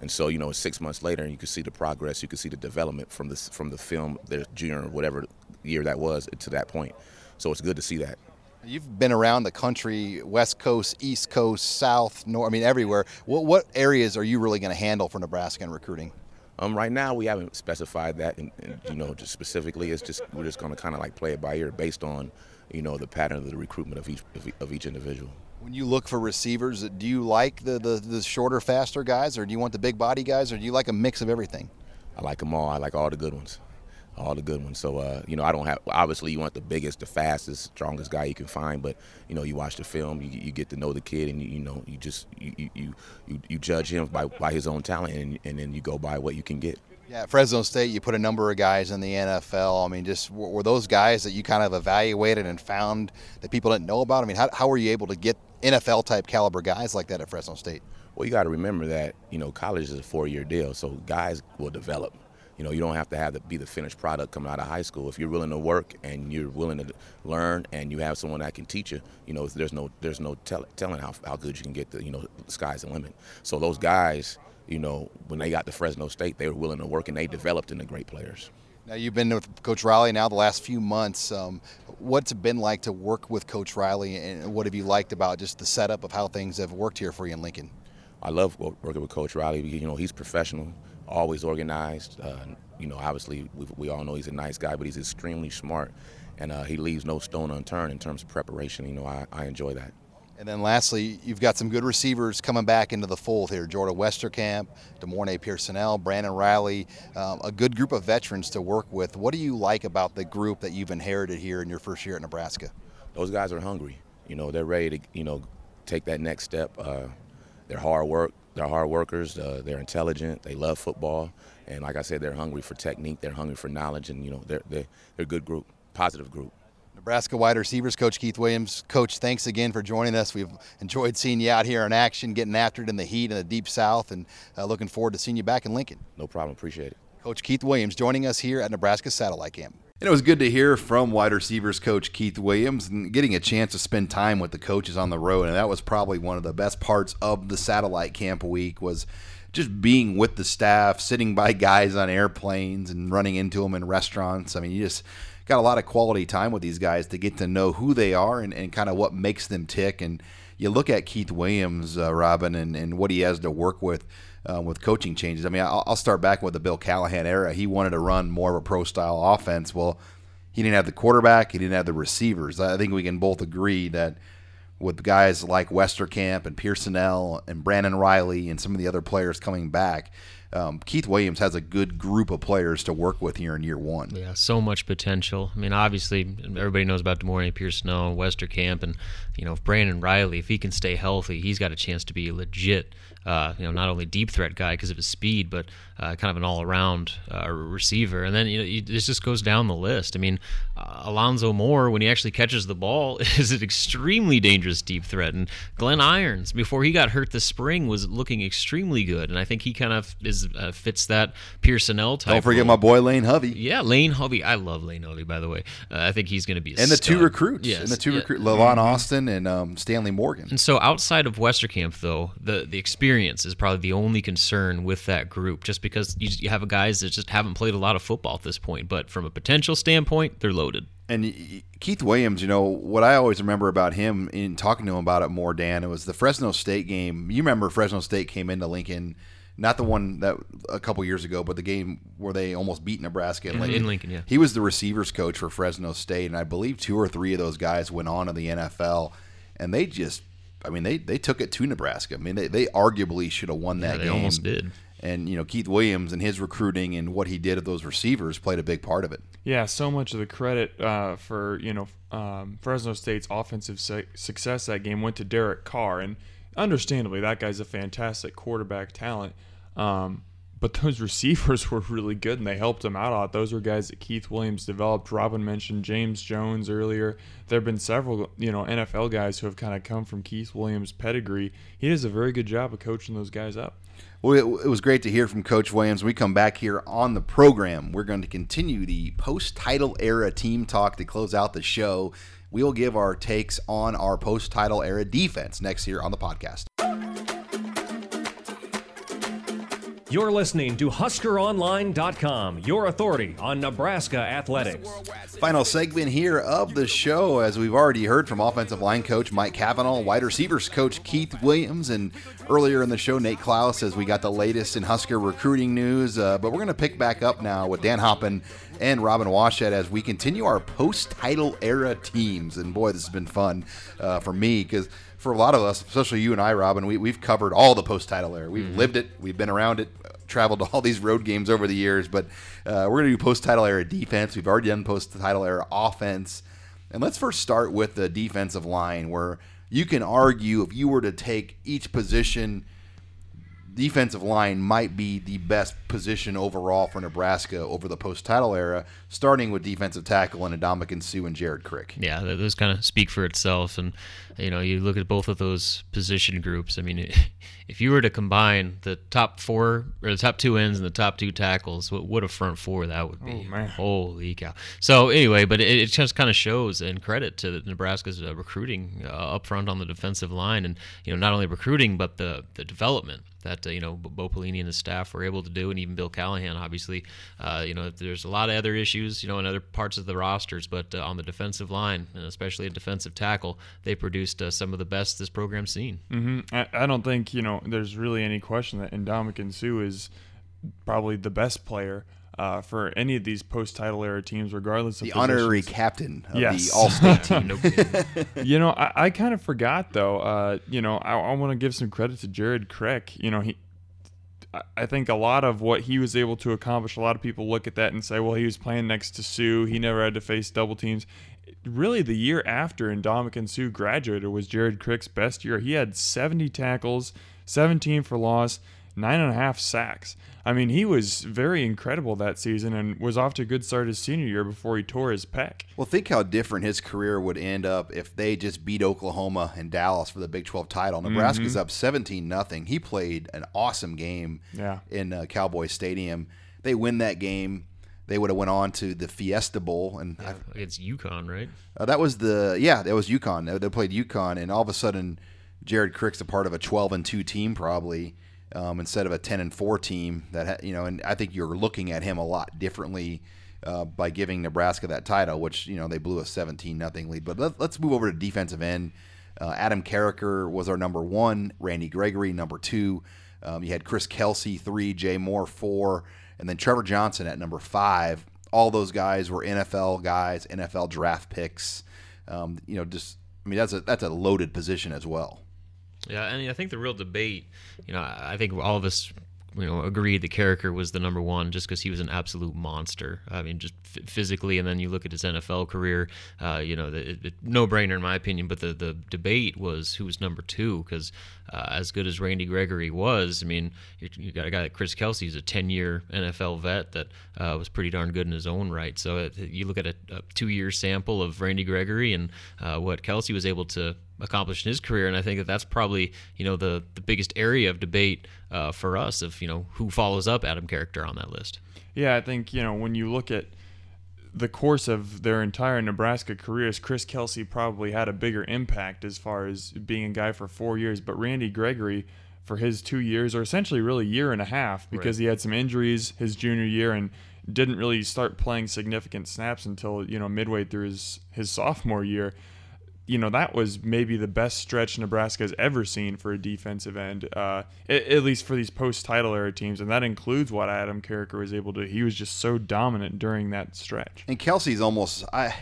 And so, you know, six months later, and you can see the progress, you can see the development from this from the film, their junior or whatever year that was to that point. So it's good to see that. You've been around the country, West Coast, East Coast, South, North. I mean, everywhere. What what areas are you really going to handle for Nebraska in recruiting? Um, right now, we haven't specified that, and you know, just specifically, it's just we're just going to kind of like play it by ear based on, you know, the pattern of the recruitment of each of each individual. When you look for receivers, do you like the, the, the shorter, faster guys, or do you want the big body guys, or do you like a mix of everything? I like them all. I like all the good ones all the good ones. So uh, you know, I don't have. Obviously, you want the biggest, the fastest, strongest guy you can find. But you know, you watch the film, you, you get to know the kid, and you, you know, you just you, you you you judge him by, by his own talent, and, and then you go by what you can get. Yeah, at Fresno State, you put a number of guys in the NFL. I mean, just were those guys that you kind of evaluated and found that people didn't know about? I mean, how, how were you able to get NFL type caliber guys like that at Fresno State? Well, you got to remember that you know college is a four year deal, so guys will develop you know, you don't have to have to be the finished product coming out of high school. If you're willing to work and you're willing to learn and you have someone that can teach you, you know, there's no there's no tell, telling how, how good you can get. The you know, the sky's the limit. So those guys, you know, when they got to Fresno State, they were willing to work and they developed into great players. Now you've been with Coach Riley now the last few months. Um, what's it been like to work with Coach Riley, and what have you liked about just the setup of how things have worked here for you in Lincoln? I love working with Coach Riley. You know, he's professional, always organized. Uh, you know, obviously we, we, all know he's a nice guy, but he's extremely smart, and uh, he leaves no stone unturned in terms of preparation. You know, I, I enjoy that. And then lastly, you've got some good receivers coming back into the fold here. Jordan Westerkamp, De'Mornay Pierson-El, Brandon Reilly, um, a good group of veterans to work with. What do you like about the group that you've inherited here in your first year at Nebraska? Those guys are hungry. You know, they're ready to, you know, take that next step. Uh, they're hard work. They're hard workers. Uh, they're intelligent. They love football. And like I said, they're hungry for technique. They're hungry for knowledge. And, you know, they're, they're, they're a good group, positive group. Nebraska wide receivers coach Keith Williams. Coach, thanks again for joining us. We've enjoyed seeing you out here in action, getting after it in the heat in the deep south, and uh, looking forward to seeing you back in Lincoln. No problem. Appreciate it. Coach Keith Williams joining us here at Nebraska Satellite Camp. And it was good to hear from wide receivers coach Keith Williams and getting a chance to spend time with the coaches on the road. And that was probably one of the best parts of the satellite camp week was just being with the staff, sitting by guys on airplanes and running into them in restaurants. I mean, you just got a lot of quality time with these guys to get to know who they are and, and kind of what makes them tick. And you look at Keith Williams, uh, Robin, and, and what he has to work with. Uh, with coaching changes, I mean, I'll, I'll start back with the Bill Callahan era. He wanted to run more of a pro style offense. Well, he didn't have the quarterback, he didn't have the receivers. I think we can both agree that with guys like Westerkamp and Pierson-El and Brandon Reilly and some of the other players coming back, um, Keith Williams has a good group of players to work with here in year one. Yeah, so much potential. I mean, obviously, everybody knows about De'Mornay Pierson-El and Westerkamp, and you know, if Brandon Reilly, if he can stay healthy, he's got a chance to be legit uh, you know, not only deep threat guy because of his speed, but uh, kind of an all-around uh, receiver. And then you know, you, this just goes down the list. I mean, uh, Alonzo Moore, when he actually catches the ball, is an extremely dangerous deep threat. And Glenn Irons, before he got hurt this spring, was looking extremely good. And I think he kind of is uh, fits that Pierson-El type. Don't forget role. my boy Lane Hovey. Yeah, Lane Hovey. I love Lane Hovey, by the way. Uh, I think he's going to be a and the stud. two recruits. Yes, and the two yeah. recruits, Levon Austin and um, Stanley Morgan. And so outside of Westerkamp, though, the the experience is probably the only concern with that group, just because you, you have guys that just haven't played a lot of football at this point. But from a potential standpoint, they're loaded. And Keith Williams, you know, what I always remember about him in talking to him about it more, Dan, it was the Fresno State game. You remember Fresno State came into Lincoln, not the one that a couple years ago, but the game where they almost beat Nebraska in mm-hmm. Lincoln. In Lincoln, yeah. He was the receivers coach for Fresno State, and I believe two or three of those guys went on to the NFL, and they just, I mean, they, they took it to Nebraska. I mean, they, they arguably should have won that Yeah, they game. almost did. And, you know, Keith Williams and his recruiting and what he did of those receivers played a big part of it. Yeah, so much of the credit uh, for you know um, Fresno State's offensive su- success that game went to Derek Carr, and understandably that guy's a fantastic quarterback talent. Um, but those receivers were really good, and they helped him out a lot. Those were guys that Keith Williams developed. Robin mentioned James Jones earlier. There have been several, you know, NFL guys who have kind of come from Keith Williams' pedigree. He does a very good job of coaching those guys up. Well, it, it was great to hear from Coach Williams. We come back here on the program. We're going to continue the post title era team talk to close out the show. We will give our takes on our post title era defense next here on the podcast. You're listening to HuskerOnline.com, your authority on Nebraska athletics. Final segment here of the show, as we've already heard from offensive line coach Mike Cavanaugh, wide receivers coach Keith Williams, and earlier in the show, Nate Clouse, as we got the latest in Husker recruiting news. Uh, but we're going to pick back up now with Dan Hoppen and Robin Washut as we continue our post title era teams. And boy, this has been fun uh, for me because for a lot of us, especially you and I, Robin, we, we've covered all the post title era. We've lived it, we've been around it, traveled to all these road games over the years. But uh, we're going to do post title era defense. We've already done post title era offense. And let's first start with the defensive line, where you can argue if you were to take each position defensive line might be the best position overall for Nebraska over the post title era, starting with defensive tackle and Ndamukong Suh and Jared Crick. Yeah, th- those kind of speak for itself. And you know, you look at both of those position groups. I mean, if you were to combine the top four or the top two ends and the top two tackles, what, what a front four that would be! Oh, man. Holy cow! So anyway, but it, it just kind of shows and credit to Nebraska's uh, recruiting uh, up front on the defensive line, and you know, not only recruiting but the the development that uh, you know Bo Pelini and his staff were able to do, and even Bill Callahan, obviously. Uh, you know, there's a lot of other issues, you know, in other parts of the rosters, but uh, on the defensive line, and especially a defensive tackle, they produced uh, some of the best this program's seen. hmm I, I don't think you know there's really any question that Ndamukong Suh is probably the best player uh, for any of these post-title era teams, regardless of The honorary captain of Yes. the All State team. No kidding. you know, I, I kind of forgot though. Uh, you know, I, I want to give some credit to Jared Crick. You know, he. I- think a lot of what he was able to accomplish, a lot of people look at that and say, well, he was playing next to Suh. He never had to face double teams. Really, the year after Ndamukong Suh graduated was Jared Crick's best year. He had 70 tackles, 17 for loss, nine and a half sacks. I mean, he was very incredible that season and was off to a good start his senior year before he tore his pec. Well, think how different his career would end up if they just beat Oklahoma and Dallas for the Big 12 title. Nebraska's Mm-hmm. up 17 nothing. He played an awesome game Yeah. in uh, Cowboy Stadium. They win that game. They would have went on to the Fiesta Bowl, and I Against UConn, right? Uh, that was the yeah, that was UConn. They, they played UConn, and all of a sudden, Jared Crick's a part of a twelve and two team probably um, instead of a ten and four team. That ha- you know, and I think you're looking at him a lot differently uh, by giving Nebraska that title, which you know they blew a seventeen nothing lead. But let, let's move over to defensive end. Uh, Adam Carriker was our number one. Randy Gregory number two. Um, you had Chris Kelsay three, Jay Moore four, and then Trevor Johnson at number five. All those guys were NFL guys, NFL draft picks. Um, you know, just I mean that's a that's a loaded position as well. Yeah, I and I think the real debate, you know, I think all of us, you know, agreed that Carriker was the number one just because he was an absolute monster. I mean, just f- physically, and then you look at his NFL career, uh, you know, the, it, it, no brainer in my opinion. But the the debate was who was number two because uh, as good as Randy Gregory was, I mean, you, you got a guy like Chris Kelsay, who's a ten year NFL vet that uh, was pretty darn good in his own right. So it, you look at a, a two year sample of Randy Gregory and uh, what Kelsay was able to accomplished in his career, and I think that that's probably you know the the biggest area of debate uh, for us of you know who follows up Adam Carriker on that list. Yeah, I think, you know, when you look at the course of their entire Nebraska careers, Chris Kelsay probably had a bigger impact as far as being a guy for four years. But Randy Gregory, for his two years, or essentially really year and a half, because he had some injuries his junior year and didn't really start playing significant snaps until you know midway through his his sophomore year. You know that was maybe the best stretch Nebraska has ever seen for a defensive end, uh, at, at least for these post-title era teams, and that includes what Adam Carriker was able to. He was just so dominant during that stretch. And Kelsay's almost I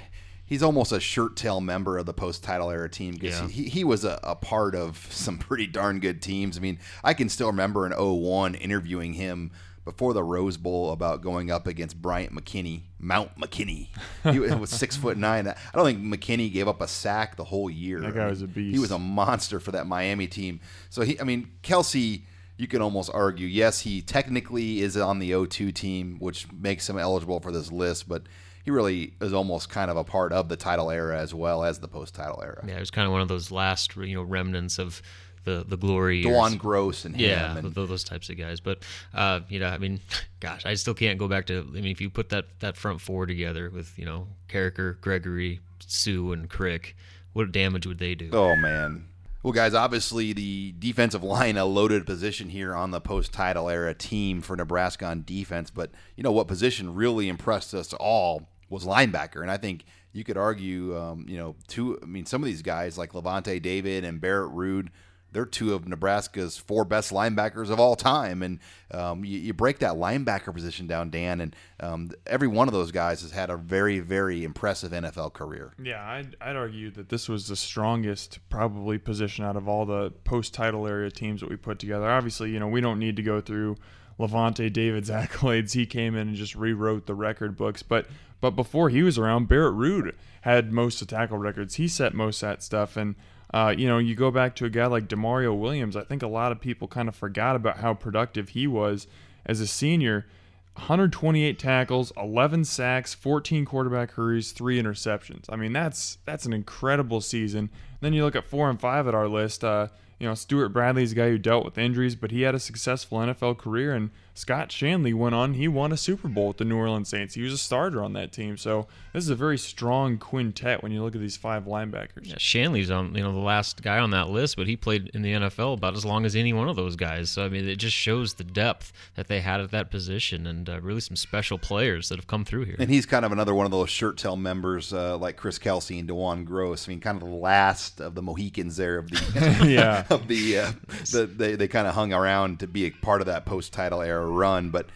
he's almost a shirt tail member of the post title era team because Yeah. he, he was a, a part of some pretty darn good teams. I mean, I can still remember in 01 interviewing him before the Rose Bowl about going up against Bryant McKinnie, Mount McKinnie. He was was six foot nine. I don't think McKinnie gave up a sack the whole year. That guy I mean, was a beast. He was a monster for that Miami team. So he, I mean, Kelsay. You can almost argue, yes, he technically is on the O2 team, which makes him eligible for this list, but he really is almost kind of a part of the title era as well as the post-title era. Yeah, it was kind of one of those last you know remnants of the the glory. DeJuan Groce and him. Yeah, and, those types of guys. But uh, you know, I mean, gosh, I still can't go back to. I mean, if you put that that front four together with you know Carriker, Gregory, Suh, and Crick, what damage would they do? Oh man. Well, guys, obviously the defensive line a loaded position here on the post-title era team for Nebraska on defense, but you know what position really impressed us all was linebacker, and I think you could argue, um, you know, two. I mean, some of these guys like Lavonte David and Barrett Ruud, they're two of Nebraska's four best linebackers of all time, and um, you, you break that linebacker position down, Dan, and um, every one of those guys has had a very, very impressive NFL career. Yeah, I'd, I'd argue that this was the strongest probably position out of all the post-title area teams that we put together. Obviously, you know, we don't need to go through Lavonte David's accolades. He came in and just rewrote the record books. But but before he was around, Barrett Ruud had most of tackle records. He set most of that stuff. And uh, you know, you go back to a guy like Demorrio Williams. I think a lot of people kind of forgot about how productive he was as a senior. 128 tackles, 11 sacks, 14 quarterback hurries, three interceptions. I mean, that's that's an incredible season. Then you look at four and five at our list. Uh, you know, Stewart Bradley's a guy who dealt with injuries, but he had a successful NFL career. And Scott Shanle went on; he won a Super Bowl with the New Orleans Saints. He was a starter on that team. So this is a very strong quintet when you look at these five linebackers. Yeah, Shanle's on you know the last guy on that list, but he played in the NFL about as long as any one of those guys. So I mean, it just shows the depth that they had at that position, and uh, really some special players that have come through here. And he's kind of another one of those shirt tail members uh, like Chris Kelsay and DeJuan Groce. I mean, kind of the last of the Mohicans there of the Yeah. of the, uh, the they they kind of hung around to be a part of that post title era run, but.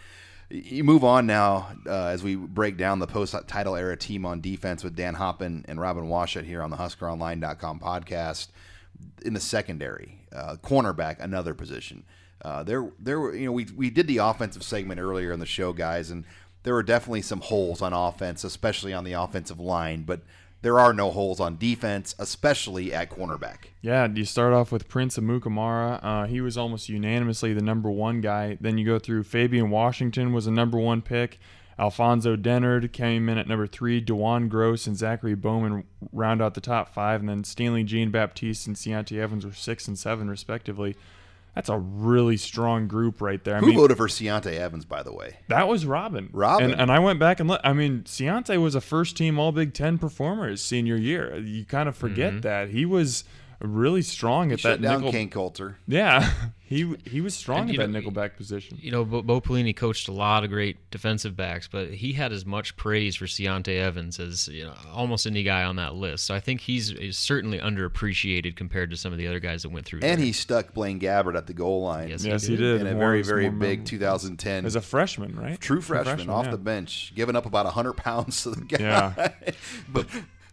You move on now uh, as we break down the post title era team on defense with Dan Hoppen and Robin Washut here on the HuskerOnline.com podcast. In the secondary, uh, cornerback, another position. Uh, there, there were you know we we did the offensive segment earlier in the show, guys, and there were definitely some holes on offense, especially on the offensive line. But there are no holes on defense, especially at cornerback. Yeah, you start off with Prince Amukamara. Uh, he was almost unanimously the number one guy. Then you go through Fabian Washington was a number one pick. Alfonso Dennard came in at number three. DeJuan Groce and Zachary Bowman round out the top five. And then Stanley Jean Baptiste and Ciante Evans were six and seven, respectively. That's a really strong group right there. I Who mean, voted for Ciante Evans, by the way? that was Robin. Robin. And, and I went back and looked. I mean, Ciante was a first team All Big Ten performer his senior year. You kind of forget mm-hmm. that. He was really strong at Shut that down nickel. Kane Coulter. Yeah, he he was strong And, at you that know, nickelback position. You know, Bo, Bo Pelini coached a lot of great defensive backs, but he had as much praise for Ciante Evans as you know almost any guy on that list. So I think he's, is certainly underappreciated compared to some of the other guys that went through. And there. he stuck Blaine Gabbert at the goal line Yes, Yes, he did. did. in a One very, very big 2010. As a freshman, right? True freshman, off yeah. the bench, giving up about 100 pounds to the guy. Yeah. but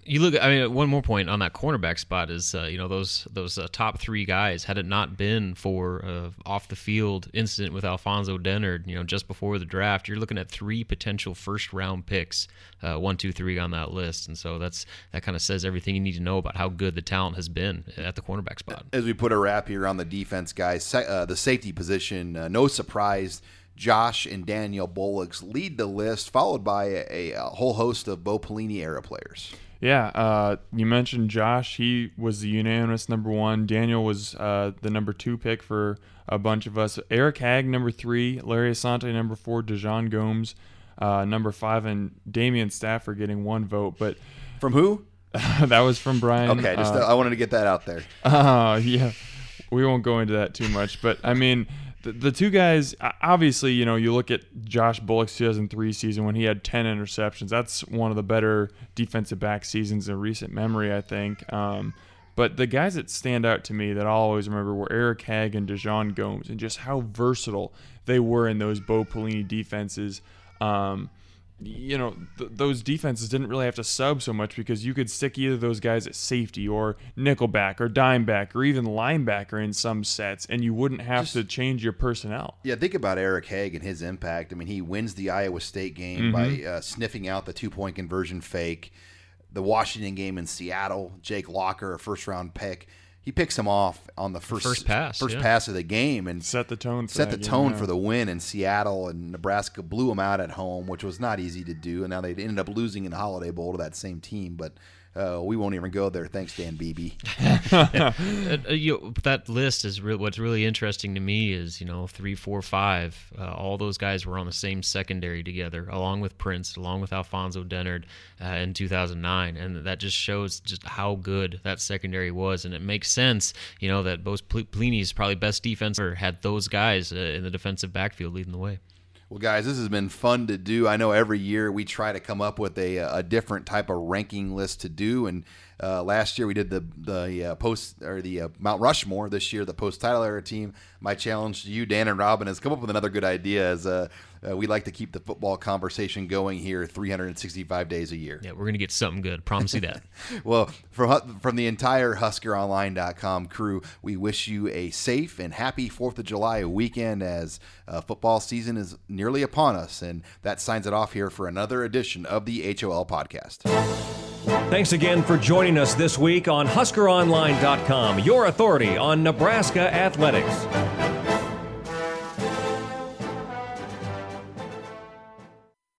you look. I mean, one more point on that cornerback spot is uh, you know those those uh, top three guys. Had it not been for uh, off the field incident with Alfonso Dennard, you know, just before the draft, you're looking at three potential first round picks, uh, one, two, three on that list, and so that's that kind of says everything you need to know about how good the talent has been at the cornerback spot. as we put a wrap here on the defense, guys, uh, the safety position, uh, no surprise. Josh and Daniel Bullocks lead the list, followed by a, a whole host of Bo Pelini era players. Yeah, uh, you mentioned Josh. He was the unanimous number one. Daniel was uh, the number two pick for a bunch of us. Eric Hagg, number three. Larry Asante, number four. DeJon Gomes, uh, number five. And Damian Stafford getting one vote. But From who? that was from Brian. Okay, just uh, I wanted to get that out there. Uh, yeah, we won't go into that too much, but I mean, the, the two guys. Obviously, you know, you look at Josh Bullock's 2003 season when he had 10 interceptions. That's one of the better defensive back seasons in recent memory, I think. Um, but the guys that stand out to me that I'll always remember were Eric Hagg and DeJon Gomes, and just how versatile they were in those Bo Pelini defenses. Um, you know, th- those defenses didn't really have to sub so much because you could stick either those guys at safety or nickelback or dimeback or even linebacker in some sets, and you wouldn't have to change your personnel. Yeah, think about Eric Hagg and his impact. I mean, he wins the Iowa State game by Mm-hmm. uh, sniffing out the two point conversion fake. The Washington game in Seattle, Jake Locker, a first round pick, he picks him off on the first First pass, first yeah. pass of the game, and Set the tone. For set the game, tone yeah. for the win in Seattle. And Nebraska blew them out at home, which was not easy to do. And now they ended up losing in the Holiday Bowl to that same team, but. Uh, we won't even go there. Thanks, Dan Beebe. Uh, you, that list is re- what's really interesting to me is you know three, four, five. Uh, all those guys were on the same secondary together, along with Prince, along with Alfonso Dennard uh, in 2009, and that just shows just how good that secondary was. And it makes sense, you know, that both Pl- Pelini's probably best defense had those guys uh, in the defensive backfield leading the way. Well, guys, this has been fun to do. I know every year we try to come up with a, a different type of ranking list to do, and uh, last year we did the the uh, post or the uh, Mount Rushmore. This year, the post title era team. My challenge to you, Dan and Robin, is come up with another good idea. As uh, we like to keep the football conversation going here, 365 days a year. Yeah, we're gonna get something good. Promise you that. Well, from from the entire HuskerOnline.com crew, we wish you a safe and happy Fourth of July weekend as uh, football season is nearly upon us, and that signs it off here for another edition of the HOL podcast. Thanks again for joining us this week on HuskerOnline.com, your authority on Nebraska athletics.